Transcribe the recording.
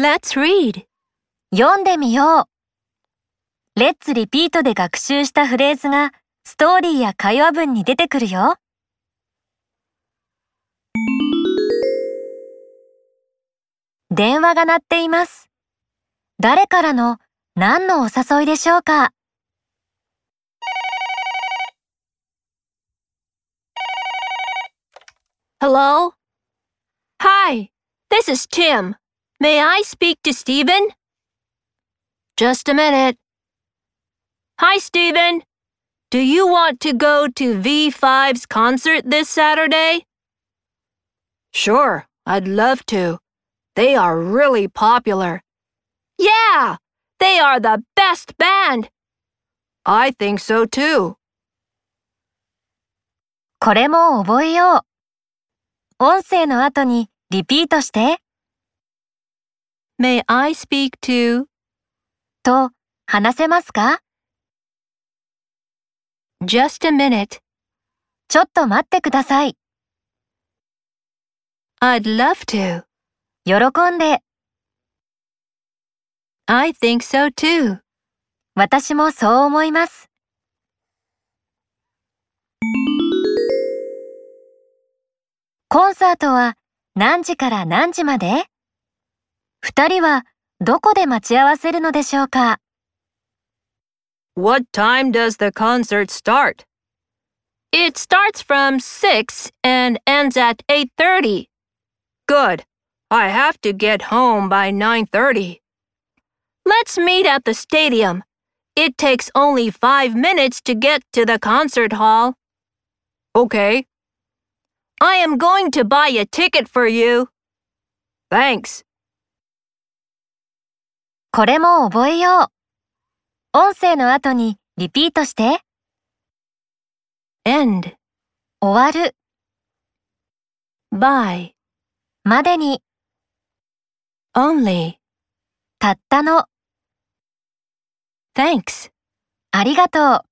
Let's read. 読んでみよう。レッツリピートで学習したフレーズがストーリーや会話文に出てくるよ。電話が鳴っています。誰からの何のお誘いでしょうか？Hello? Hi, this is Tim. May I speak to Stephen? Just a minute. Hi, Stephen. Do you want to go to V5's concert this Saturday? Sure, I'd love to. They are really popular. Yeah, they are the best band. I think so too. これも覚えよう。音声の後にリピートして、 May I speak to? と話せますか？Just a minute. ちょっと待ってください。I'd love to. 喜んで、I think so too. 私もそう思います。コンサートは何時から何時まで？二人はどこで待ち合わせるのでしょうか What time does the concert start? It starts from 6 and ends at 8:30. Good. I have to get home by 9:30. Let's meet at the stadium. It takes only 5 minutes to get to the concert hall. Okay. I am going to buy a ticket for you. Thanks. これも覚えよう。音声の後にリピートして、End 終わる by までに only. たったの Thanks. ありがとう。